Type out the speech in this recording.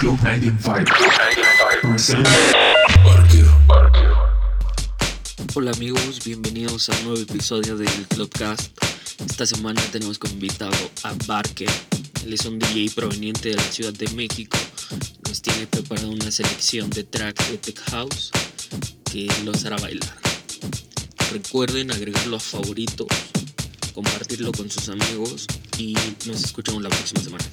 Club 95. Hola amigos, bienvenidos a un nuevo episodio del Clubcast. Esta semana tenemos como invitado a Barker. Él es un DJ proveniente de la Ciudad de México. Nos tiene preparado una selección de tracks de Tech House que los hará bailar. Recuerden agregarlo a favoritos, compartirlo con sus amigos y nos escuchamos la próxima semana.